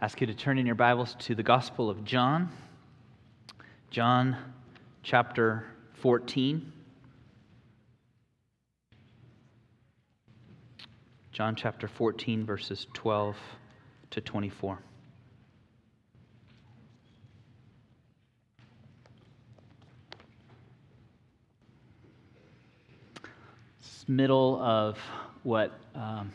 ask you to turn in your Bibles to the Gospel of John, John chapter 14. John chapter 14, verses 12 to 24. It's middle of what um,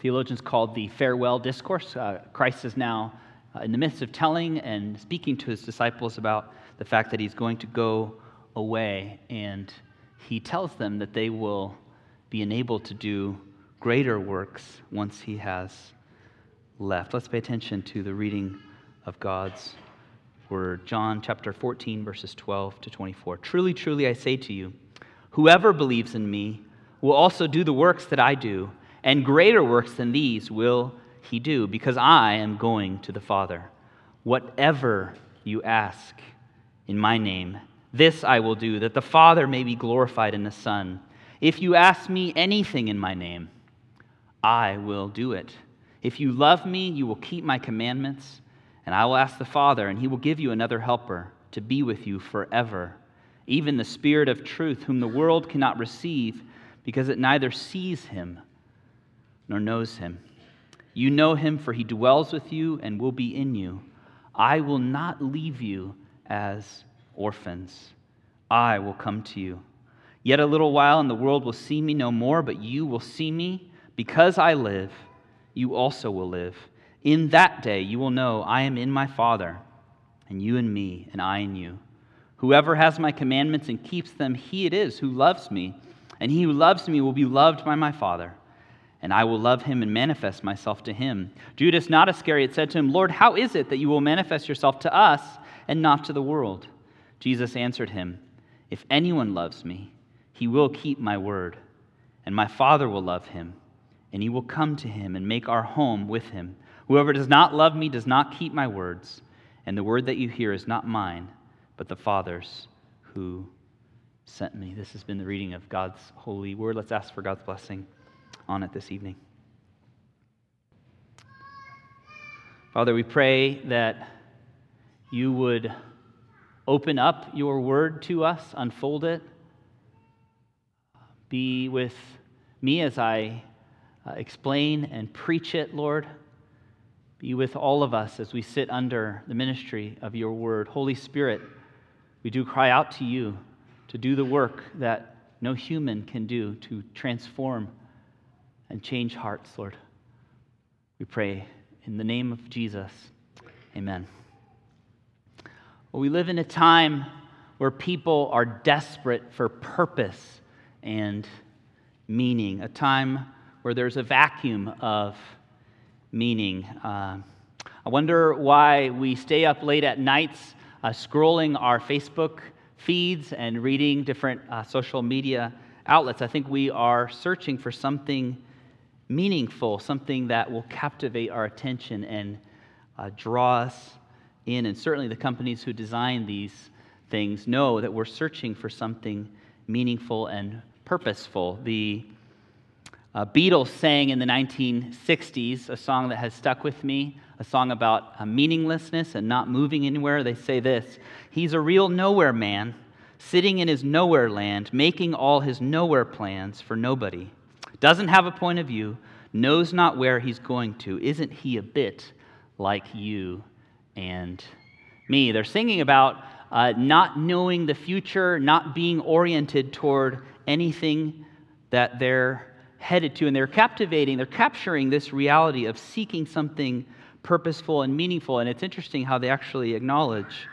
theologians called the farewell discourse. Uh, Christ is now uh, in the midst of telling and speaking to his disciples about the fact that he's going to go away, and he tells them that they will be enabled to do greater works once he has left. Let's pay attention to the reading of God's word. John chapter 14, verses 12 to 24. Truly, truly, I say to you, whoever believes in me will also do the works that I do, and greater works than these will he do, because I am going to the Father. Whatever you ask in my name, this I will do, that the Father may be glorified in the Son. If you ask me anything in my name, I will do it. If you love me, you will keep my commandments, and I will ask the Father, and he will give you another helper to be with you forever, even the Spirit of truth, whom the world cannot receive because it neither sees him nor knows him. You know him, for he dwells with you and will be in you. I will not leave you as orphans. I will come to you. Yet a little while, and the world will see me no more, but you will see me. Because I live, you also will live. In that day, you will know I am in my Father, and you in me, and I in you. Whoever has my commandments and keeps them, he it is who loves me. And he who loves me will be loved by my Father and I will love him and manifest myself to him. Judas, not Iscariot, said to him, Lord, how is it that you will manifest yourself to us and not to the world? Jesus answered him, If anyone loves me, he will keep my word, and my Father will love him, and he will come to him and make our home with him. Whoever does not love me does not keep my words, and the word that you hear is not mine, but the Father's who sent me. This has been the reading of God's holy word. Let's ask for God's blessing on it this evening. Father, we pray that you would open up your word to us, unfold it. Be with me as I uh, explain and preach it, Lord. Be with all of us as we sit under the ministry of your word. Holy Spirit, we do cry out to you to do the work that no human can do to transform and change hearts, Lord. We pray in the name of Jesus. Amen. Well, we live in a time where people are desperate for purpose and meaning, a time where there's a vacuum of meaning. Uh, I wonder why we stay up late at nights uh, scrolling our Facebook feeds and reading different uh, social media outlets. I think we are searching for something meaningful, something that will captivate our attention and uh, draw us in. And certainly the companies who design these things know that we're searching for something meaningful and purposeful. The uh, Beatles sang in the 1960s a song that has stuck with me, a song about uh, meaninglessness and not moving anywhere. They say this He's a real nowhere man, sitting in his nowhere land, making all his nowhere plans for nobody doesn't have a point of view, knows not where he's going to. Isn't he a bit like you and me? They're singing about uh, not knowing the future, not being oriented toward anything that they're headed to. And they're captivating, they're capturing this reality of seeking something purposeful and meaningful. And it's interesting how they actually acknowledge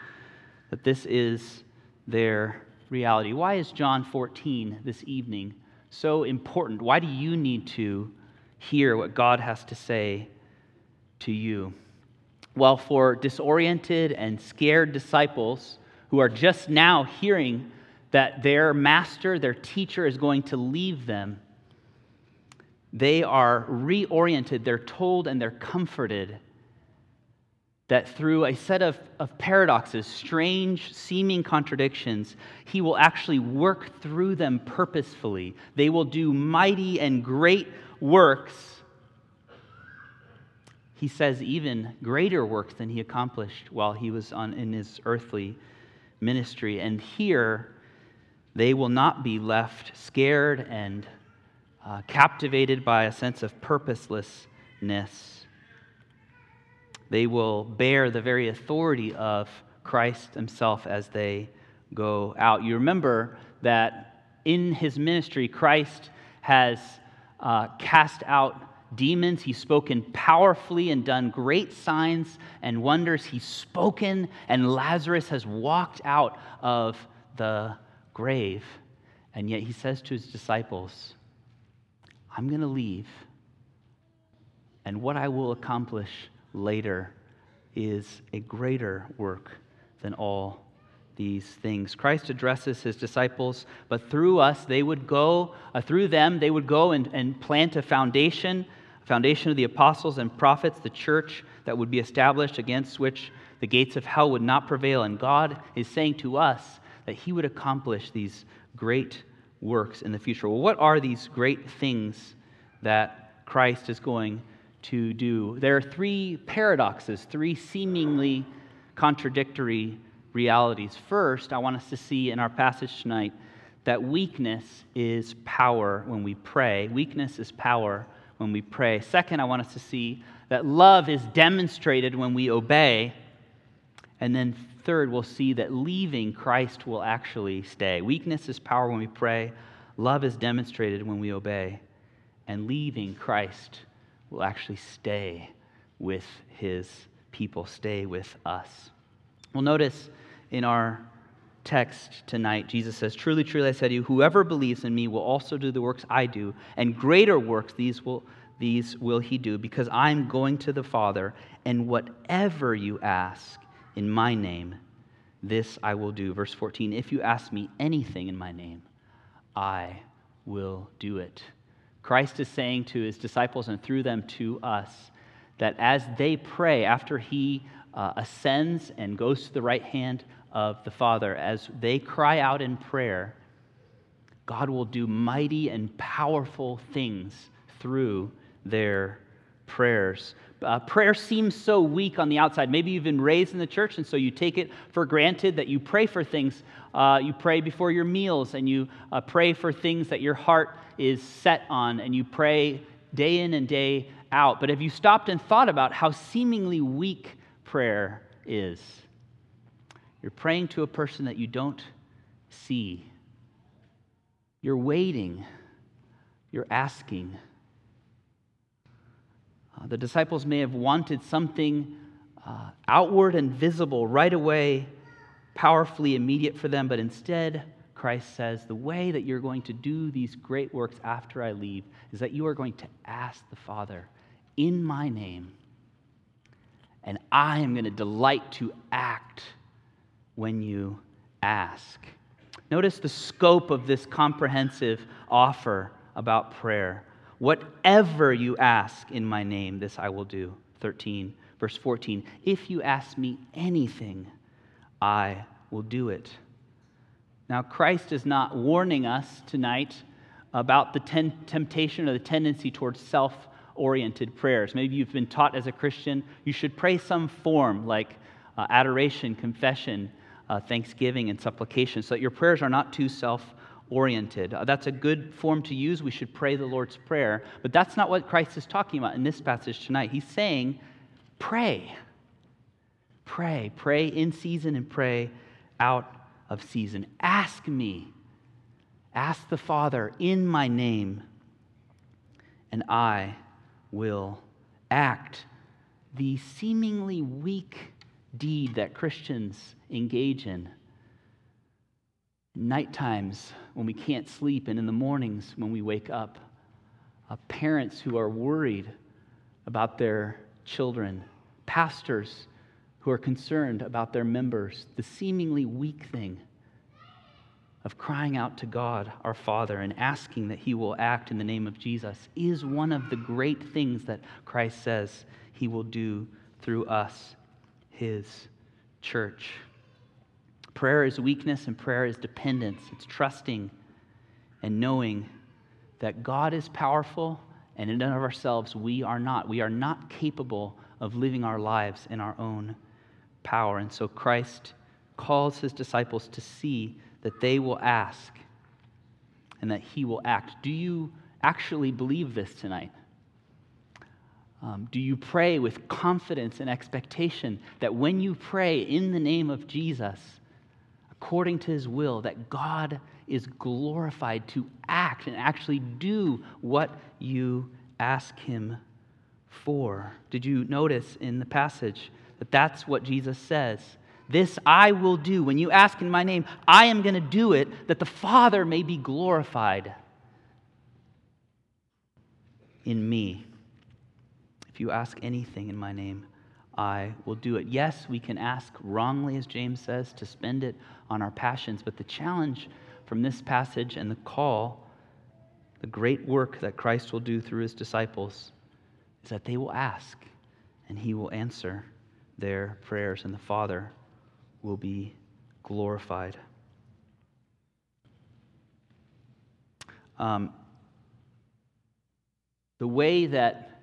that this is their reality. Why is John 14 this evening so important? Why do you need to hear what God has to say to you? Well, for disoriented and scared disciples who are just now hearing that their master, their teacher, is going to leave them, they are reoriented, they're told, and they're comforted that through a set of, of paradoxes, strange seeming contradictions, he will actually work through them purposefully. They will do mighty and great works he says even greater works than he accomplished while he was on, in his earthly ministry. And here, they will not be left scared and uh, captivated by a sense of purposelessness. They will bear the very authority of Christ himself as they go out. You remember that in his ministry, Christ has uh, cast out demons. He's spoken powerfully and done great signs and wonders. He's spoken, and Lazarus has walked out of the grave. And yet he says to his disciples, I'm going to leave. And what I will accomplish later is a greater work than all these things. Christ addresses his disciples, but through us, they would go, uh, through them, they would go and, and plant a foundation, a foundation of the apostles and prophets, the church that would be established against which the gates of hell would not prevail. And God is saying to us that he would accomplish these great works in the future. Well, what are these great things that Christ is going to do? There are three paradoxes, three seemingly contradictory realities. First, I want us to see in our passage tonight that weakness is power when we pray. Weakness is power when we pray. Second, I want us to see that love is demonstrated when we obey. And then third, we'll see that leaving Christ will actually stay. Weakness is power when we pray. Love is demonstrated when we obey. And leaving Christ will actually stay with his people, stay with us. Well, notice in our text tonight, Jesus says, Truly, truly, I say to you, whoever believes in me will also do the works I do, and greater works these will, these will he do, because I'm going to the Father, and whatever you ask in my name, this I will do. Verse 14, if you ask me anything in my name, I will do it. Christ is saying to his disciples and through them to us that as they pray, after he uh, ascends and goes to the right hand of the Father, as they cry out in prayer, God will do mighty and powerful things through their prayers. Uh, prayer seems so weak on the outside. Maybe you've been raised in the church, and so you take it for granted that you pray for things. Uh, you pray before your meals, and you uh, pray for things that your heart is set on, and you pray day in and day out. But have you stopped and thought about how seemingly weak prayer is. You're praying to a person that you don't see. You're waiting. You're asking. Uh, the disciples may have wanted something uh, outward and visible right away, powerfully immediate for them, but instead, Christ says, the way that you're going to do these great works after I leave is that you are going to ask the Father in my name and I am going to delight to act when you ask. Notice the scope of this comprehensive offer about prayer. Whatever you ask in my name, this I will do. 13, verse 14. If you ask me anything, I will do it. Now, Christ is not warning us tonight about the ten- temptation or the tendency towards self oriented prayers. Maybe you've been taught as a Christian you should pray some form like uh, adoration, confession, uh, thanksgiving, and supplication so that your prayers are not too self oriented. Uh, that's a good form to use. We should pray the Lord's Prayer. But that's not what Christ is talking about in this passage tonight. He's saying, pray. Pray. Pray in season and pray out of season. Ask me. Ask the Father in my name, and I will act. The seemingly weak deed that Christians engage in. Night times when we can't sleep, and in the mornings when we wake up. Uh, parents who are worried about their children. Pastors who are concerned about their members. The seemingly weak thing of crying out to God, our Father, and asking that He will act in the name of Jesus is one of the great things that Christ says He will do through us, His church. Prayer is weakness and prayer is dependence. It's trusting and knowing that God is powerful and in and of ourselves we are not. We are not capable of living our lives in our own power. And so Christ calls his disciples to see that they will ask and that he will act. Do you actually believe this tonight? Um, do you pray with confidence and expectation that when you pray in the name of Jesus, according to his will, that God is glorified to act and actually do what you ask him for? Did you notice in the passage that that's what Jesus says? This I will do. When you ask in my name, I am going to do it that the Father may be glorified in me. If you ask anything in my name, I will do it. Yes, we can ask wrongly, as James says, to spend it on our passions, but the challenge from this passage and the call, the great work that Christ will do through his disciples, is that they will ask and he will answer their prayers, and the Father will be glorified. Um, the way that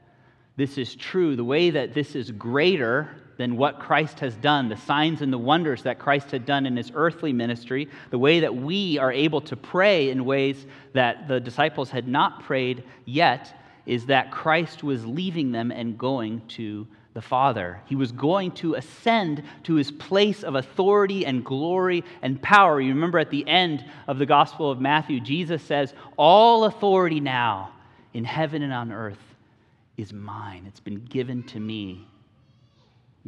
this is true, the way that this is greater than what Christ has done, the signs and the wonders that Christ had done in his earthly ministry, the way that we are able to pray in ways that the disciples had not prayed yet, is that Christ was leaving them and going to the Father. He was going to ascend to his place of authority and glory and power. You remember at the end of the Gospel of Matthew, Jesus says, All authority now in heaven and on earth is mine. It's been given to me.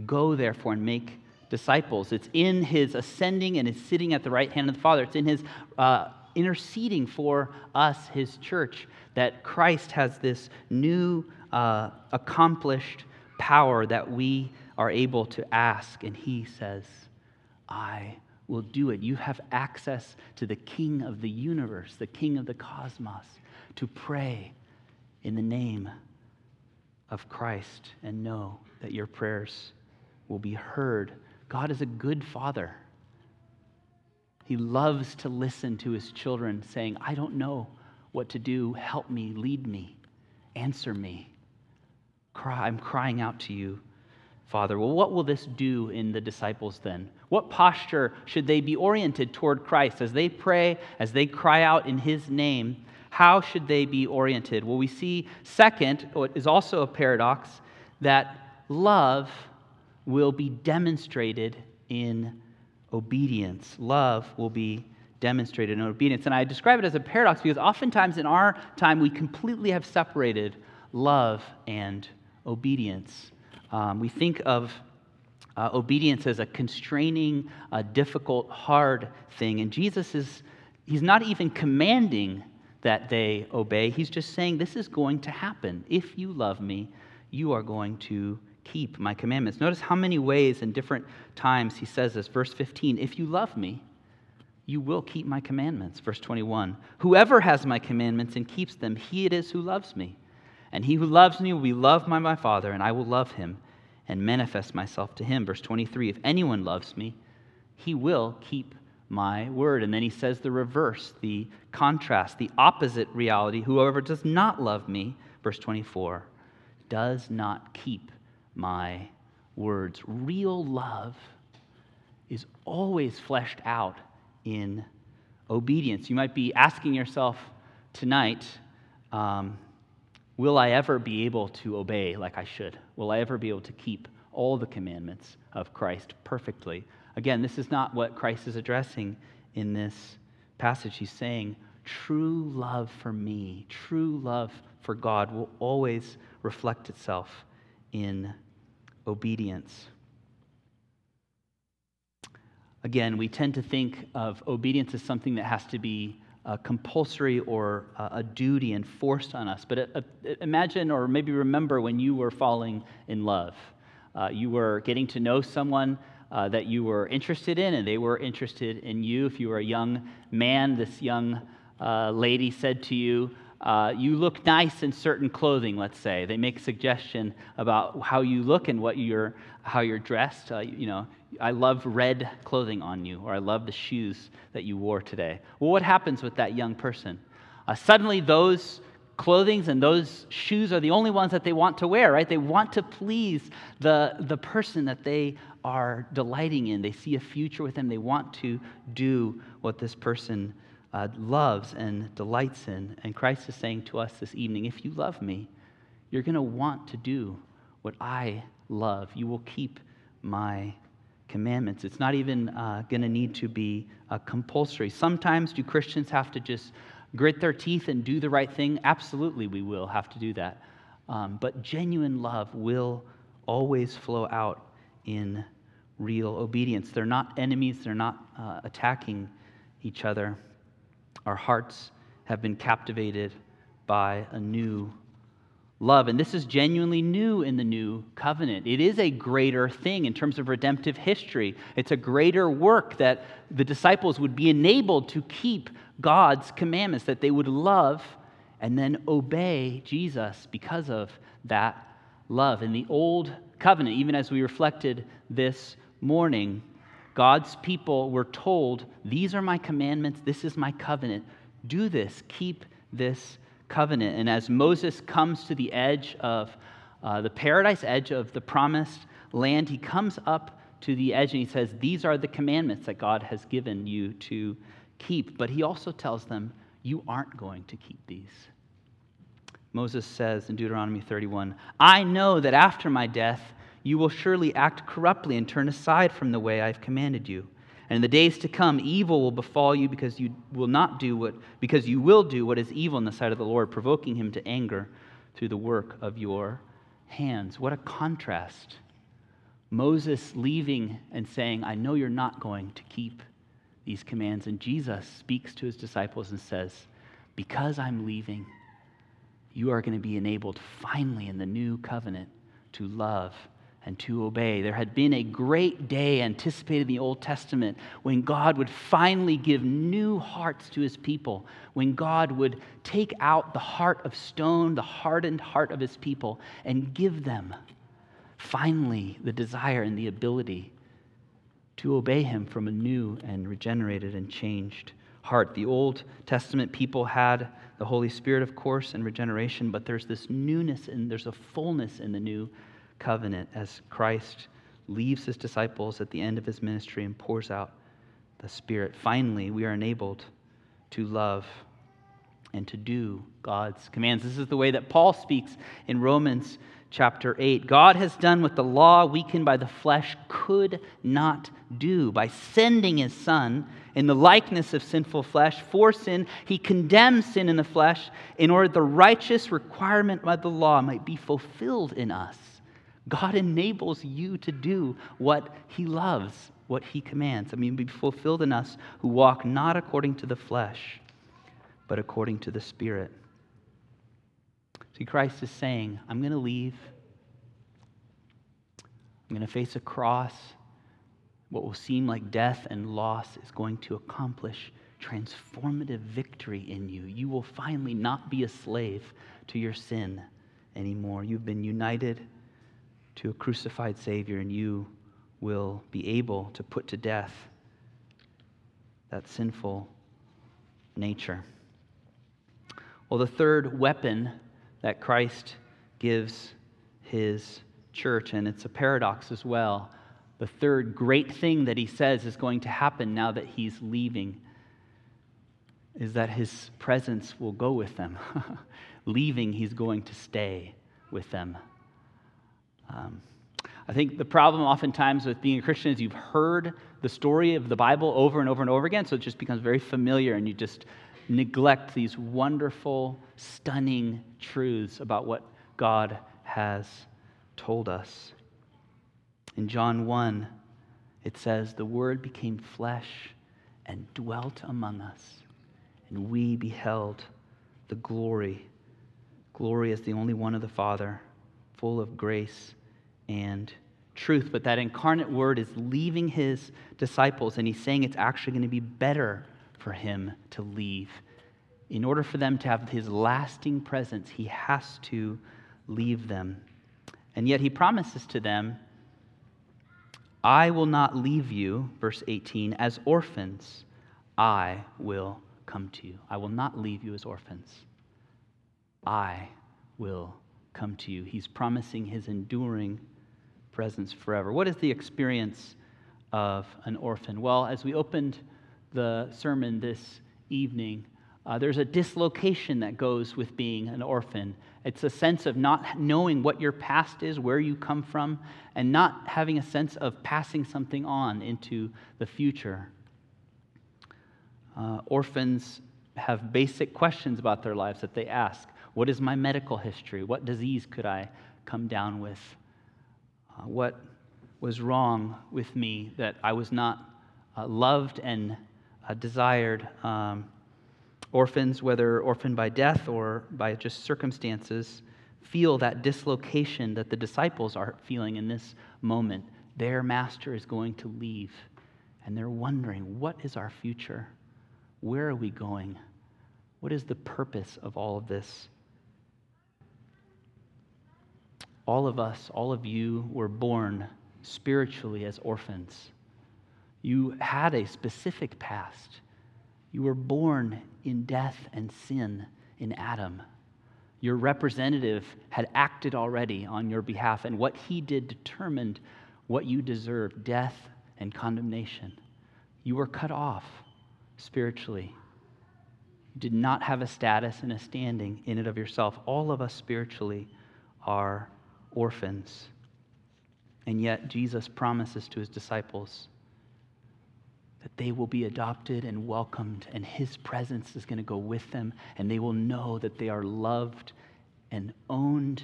Go, therefore, and make disciples. It's in his ascending and his sitting at the right hand of the Father. It's in his uh, interceding for us, his church, that Christ has this new, uh, accomplished power that we are able to ask. And he says, I will do it. You have access to the King of the universe, the King of the cosmos, to pray in the name of Christ and know that your prayers will be heard. God is a good father. He loves to listen to his children saying, I don't know what to do. Help me, lead me, answer me. Cry, I'm crying out to you, Father. Well, what will this do in the disciples then? What posture should they be oriented toward Christ as they pray, as they cry out in his name? How should they be oriented? Well, we see, second, what is also a paradox, that love will be demonstrated in obedience. Love will be demonstrated in obedience. And I describe it as a paradox because oftentimes in our time we completely have separated love and obedience. Um, we think of uh, obedience as a constraining, uh, difficult, hard thing. And Jesus is, he's not even commanding that they obey. He's just saying, This is going to happen. If you love me, you are going to keep my commandments. Notice how many ways and different times he says this. Verse 15, If you love me, you will keep my commandments. Verse 21, Whoever has my commandments and keeps them, he it is who loves me. And he who loves me will be loved by my Father, and I will love him and manifest myself to him. Verse 23, If anyone loves me, he will keep my word. And then he says the reverse, the contrast, the opposite reality. Whoever does not love me, verse 24, does not keep my words. Real love is always fleshed out in obedience. You might be asking yourself tonight, um, will I ever be able to obey like I should? Will I ever be able to keep all the commandments of Christ perfectly? Again, this is not what Christ is addressing in this passage. He's saying, true love for me, true love for God will always reflect itself in obedience. Again, we tend to think of obedience as something that has to be uh, compulsory or uh, a duty enforced on us. But uh, imagine or maybe remember when you were falling in love. Uh, you were getting to know someone uh, that you were interested in, and they were interested in you. If you were a young man, this young uh, lady said to you, uh, You look nice in certain clothing, let's say. They make a suggestion about how you look and what you're, how you're dressed. Uh, you know, I love red clothing on you, or I love the shoes that you wore today. Well, what happens with that young person? Uh, suddenly, those clothing and those shoes are the only ones that they want to wear, right? They want to please the, the person that they are delighting in. They see a future with them. They want to do what this person uh, loves and delights in. And Christ is saying to us this evening if you love me, you're going to want to do what I love. You will keep my commandments. It's not even uh, going to need to be uh, compulsory. Sometimes do Christians have to just grit their teeth and do the right thing? Absolutely, we will have to do that. Um, but genuine love will always flow out in real obedience. They're not enemies, they're not uh, attacking each other. Our hearts have been captivated by a new love. And this is genuinely new in the new covenant. It is a greater thing in terms of redemptive history. It's a greater work that the disciples would be enabled to keep God's commandments, that they would love and then obey Jesus because of that love. In the old covenant, even as we reflected this morning, God's people were told, These are my commandments, this is my covenant. Do this, keep this covenant. And as Moses comes to the edge of uh, the paradise edge of the promised land, he comes up to the edge and he says, These are the commandments that God has given you to keep. But he also tells them, You aren't going to keep these. Moses says in Deuteronomy 31, I know that after my death, you will surely act corruptly and turn aside from the way I've commanded you. And in the days to come, evil will befall you because you will not do what because you will do what is evil in the sight of the Lord, provoking him to anger through the work of your hands. What a contrast. Moses leaving and saying, I know you're not going to keep these commands. And Jesus speaks to his disciples and says, Because I'm leaving, you are going to be enabled finally in the new covenant to love and to obey. There had been a great day anticipated in the Old Testament when God would finally give new hearts to his people, when God would take out the heart of stone, the hardened heart of his people, and give them finally the desire and the ability to obey him from a new and regenerated and changed heart. The Old Testament people had the Holy Spirit, of course, and regeneration, but there's this newness and there's a fullness in the new covenant as Christ leaves his disciples at the end of his ministry and pours out the Spirit. Finally, we are enabled to love and to do God's commands. This is the way that Paul speaks in Romans chapter 8. God has done what the law, weakened by the flesh, could not do. By sending his Son in the likeness of sinful flesh for sin, he condemns sin in the flesh in order the righteous requirement of the law might be fulfilled in us God enables you to do what He loves, what He commands. I mean, be fulfilled in us who walk not according to the flesh, but according to the Spirit. See, Christ is saying, I'm going to leave. I'm going to face a cross. What will seem like death and loss is going to accomplish transformative victory in you. You will finally not be a slave to your sin anymore. You've been united to a crucified Savior, and you will be able to put to death that sinful nature. Well, the third weapon that Christ gives his church, and it's a paradox as well. The third great thing that he says is going to happen now that he's leaving is that his presence will go with them. leaving, he's going to stay with them. Um, I think the problem oftentimes with being a Christian is you've heard the story of the Bible over and over and over again, so it just becomes very familiar and you just neglect these wonderful, stunning truths about what God has told us. In John 1, it says, The Word became flesh and dwelt among us, and we beheld the glory. Glory as the only one of the Father full of grace and truth. But that incarnate word is leaving his disciples, and he's saying it's actually going to be better for him to leave. In order for them to have his lasting presence, he has to leave them. And yet he promises to them, I will not leave you, verse 18, as orphans. I will come to you. I will not leave you as orphans. I will come to you. He's promising his enduring presence forever. What is the experience of an orphan? Well, as we opened the sermon this evening, uh, there's a dislocation that goes with being an orphan. It's a sense of not knowing what your past is, where you come from, and not having a sense of passing something on into the future. Uh, orphans have basic questions about their lives that they ask What is my medical history? What disease could I come down with? Uh, what was wrong with me that I was not uh, loved and uh, desired? Um, orphans, whether orphaned by death or by just circumstances, feel that dislocation that the disciples are feeling in this moment. Their master is going to leave, and they're wondering, what is our future? Where are we going? What is the purpose of all of this? All of us, all of you, were born spiritually as orphans. You had a specific past. You were born in death and sin in Adam. Your representative had acted already on your behalf, and what he did determined what you deserved death and condemnation. You were cut off spiritually. You did not have a status and a standing in and of yourself. All of us spiritually are orphans. And yet, Jesus promises to his disciples that they will be adopted and welcomed, and his presence is going to go with them, and they will know that they are loved and owned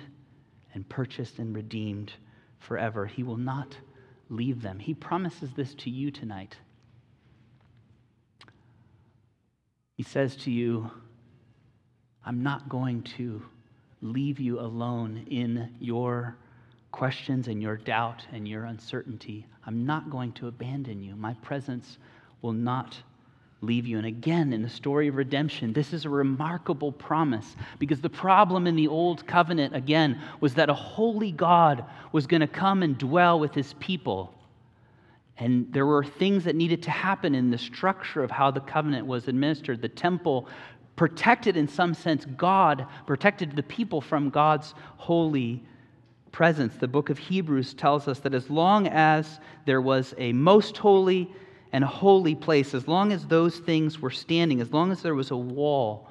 and purchased and redeemed forever. He will not leave them. He promises this to you tonight. He says to you, I'm not going to leave you alone in your questions and your doubt and your uncertainty. I'm not going to abandon you. My presence will not leave you. And again, in the story of redemption, this is a remarkable promise because the problem in the old covenant, again, was that a holy God was going to come and dwell with his people. And there were things that needed to happen in the structure of how the covenant was administered. The temple protected, in some sense, God, protected the people from God's holy presence. The book of Hebrews tells us that as long as there was a most holy and holy place, as long as those things were standing, as long as there was a wall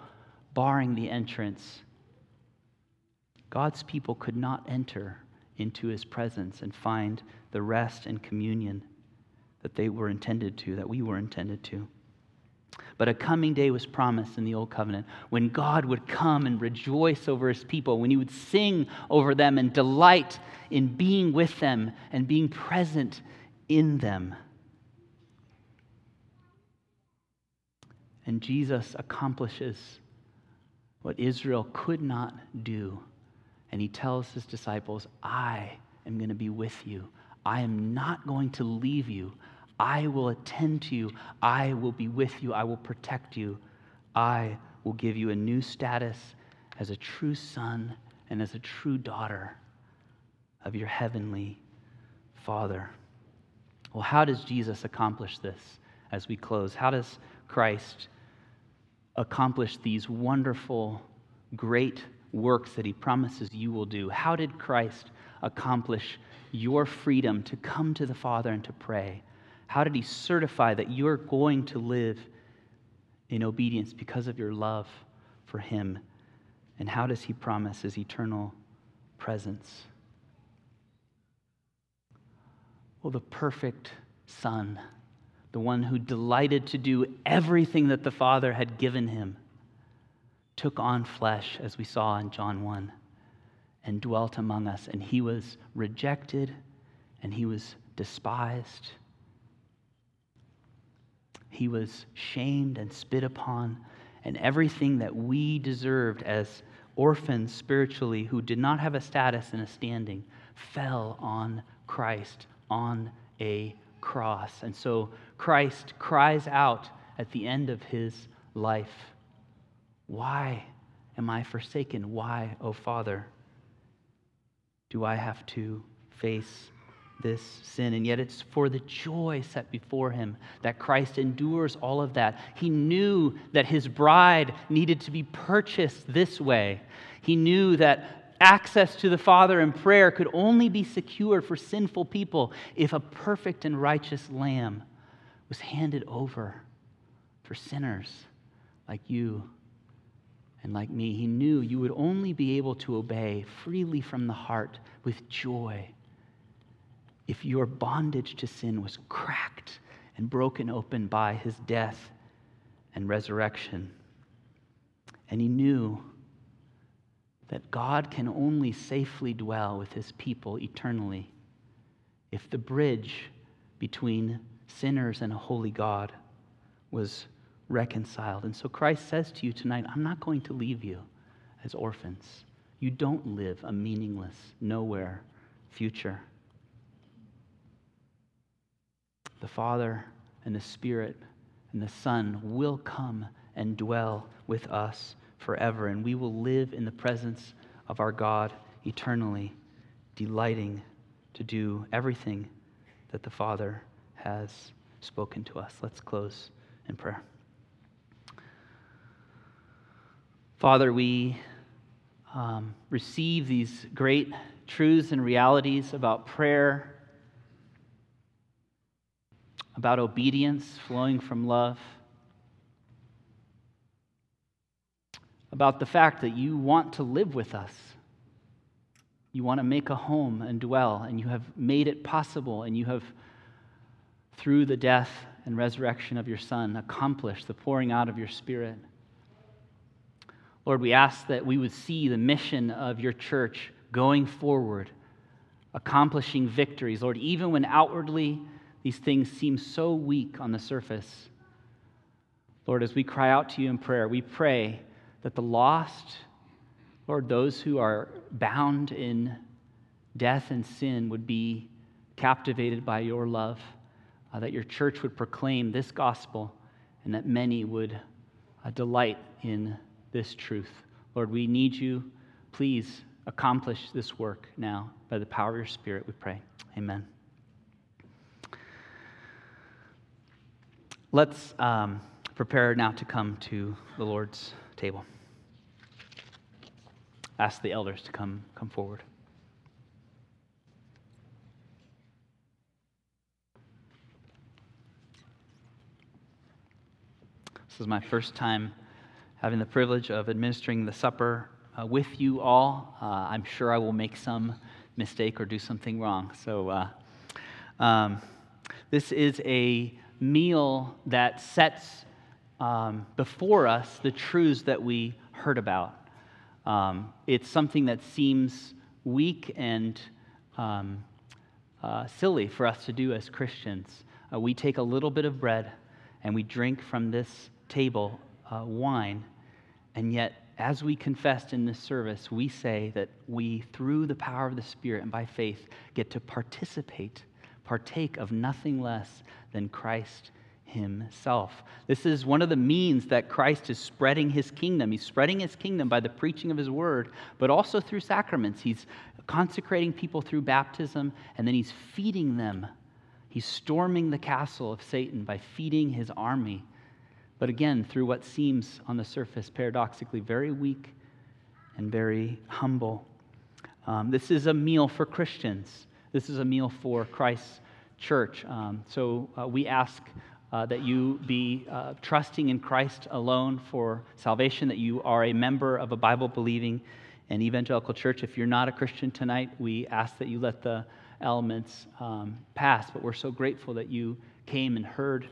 barring the entrance, God's people could not enter into his presence and find the rest and communion that they were intended to, that we were intended to. But a coming day was promised in the Old Covenant when God would come and rejoice over his people, when he would sing over them and delight in being with them and being present in them. And Jesus accomplishes what Israel could not do. And he tells his disciples, I am going to be with you. I am not going to leave you. I will attend to you. I will be with you. I will protect you. I will give you a new status as a true son and as a true daughter of your heavenly Father. Well, how does Jesus accomplish this as we close? How does Christ accomplish these wonderful, great works that he promises you will do? How did Christ accomplish your freedom to come to the Father and to pray? How did he certify that you're going to live in obedience because of your love for him? And how does he promise his eternal presence? Well, the perfect Son, the one who delighted to do everything that the Father had given him, took on flesh, as we saw in John 1, and dwelt among us. And he was rejected and he was despised he was shamed and spit upon, and everything that we deserved as orphans spiritually who did not have a status and a standing fell on Christ on a cross. And so Christ cries out at the end of his life Why am I forsaken? Why, O oh Father, do I have to face this sin. And yet it's for the joy set before him that Christ endures all of that. He knew that his bride needed to be purchased this way. He knew that access to the Father in prayer could only be secured for sinful people if a perfect and righteous lamb was handed over for sinners like you and like me. He knew you would only be able to obey freely from the heart with joy if your bondage to sin was cracked and broken open by his death and resurrection. And he knew that God can only safely dwell with his people eternally if the bridge between sinners and a holy God was reconciled. And so Christ says to you tonight, I'm not going to leave you as orphans. You don't live a meaningless, nowhere future the Father and the Spirit and the Son will come and dwell with us forever, and we will live in the presence of our God eternally, delighting to do everything that the Father has spoken to us. Let's close in prayer. Father, we um, receive these great truths and realities about prayer about obedience flowing from love, about the fact that you want to live with us. You want to make a home and dwell, and you have made it possible, and you have, through the death and resurrection of your Son, accomplished the pouring out of your Spirit. Lord, we ask that we would see the mission of your church going forward, accomplishing victories. Lord, even when outwardly these things seem so weak on the surface. Lord, as we cry out to you in prayer, we pray that the lost, Lord, those who are bound in death and sin would be captivated by your love, uh, that your church would proclaim this gospel, and that many would uh, delight in this truth. Lord, we need you. Please accomplish this work now by the power of your Spirit, we pray. Amen. Let's um, prepare now to come to the Lord's table. Ask the elders to come, come forward. This is my first time having the privilege of administering the supper uh, with you all. Uh, I'm sure I will make some mistake or do something wrong. So, uh, um, this is a meal that sets um, before us the truths that we heard about. Um, it's something that seems weak and um, uh, silly for us to do as Christians. Uh, we take a little bit of bread and we drink from this table uh, wine, and yet, as we confessed in this service, we say that we, through the power of the Spirit and by faith, get to participate, partake of nothing less than Christ himself. This is one of the means that Christ is spreading his kingdom. He's spreading his kingdom by the preaching of his word, but also through sacraments. He's consecrating people through baptism, and then he's feeding them. He's storming the castle of Satan by feeding his army. But again, through what seems on the surface paradoxically very weak and very humble. Um, this is a meal for Christians. This is a meal for Christ's church. Um, so uh, we ask uh, that you be uh, trusting in Christ alone for salvation, that you are a member of a Bible believing and evangelical church. If you're not a Christian tonight, we ask that you let the elements um, pass. But we're so grateful that you came and heard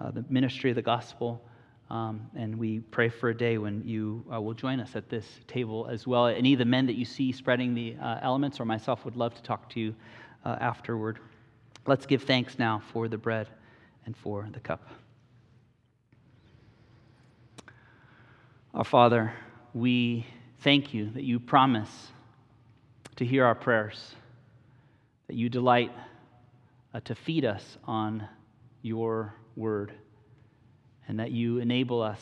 uh, the ministry of the gospel. Um, and we pray for a day when you uh, will join us at this table as well. Any of the men that you see spreading the uh, elements or myself would love to talk to you uh, afterward. Let's give thanks now for the bread and for the cup. Our Father, we thank you that you promise to hear our prayers, that you delight uh, to feed us on your word, and that you enable us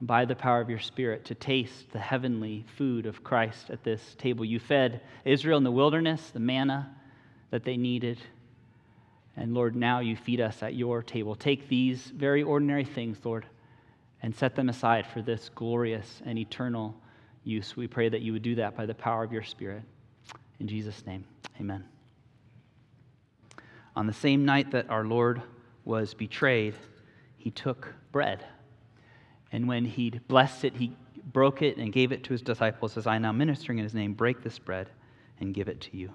by the power of your Spirit to taste the heavenly food of Christ at this table. You fed Israel in the wilderness, the manna that they needed. And Lord, now you feed us at your table. Take these very ordinary things, Lord, and set them aside for this glorious and eternal use. We pray that you would do that by the power of your Spirit. In Jesus' name, amen. On the same night that our Lord was betrayed, he took bread. And when he'd blessed it, he broke it and gave it to his disciples, as I now ministering in his name, break this bread and give it to you.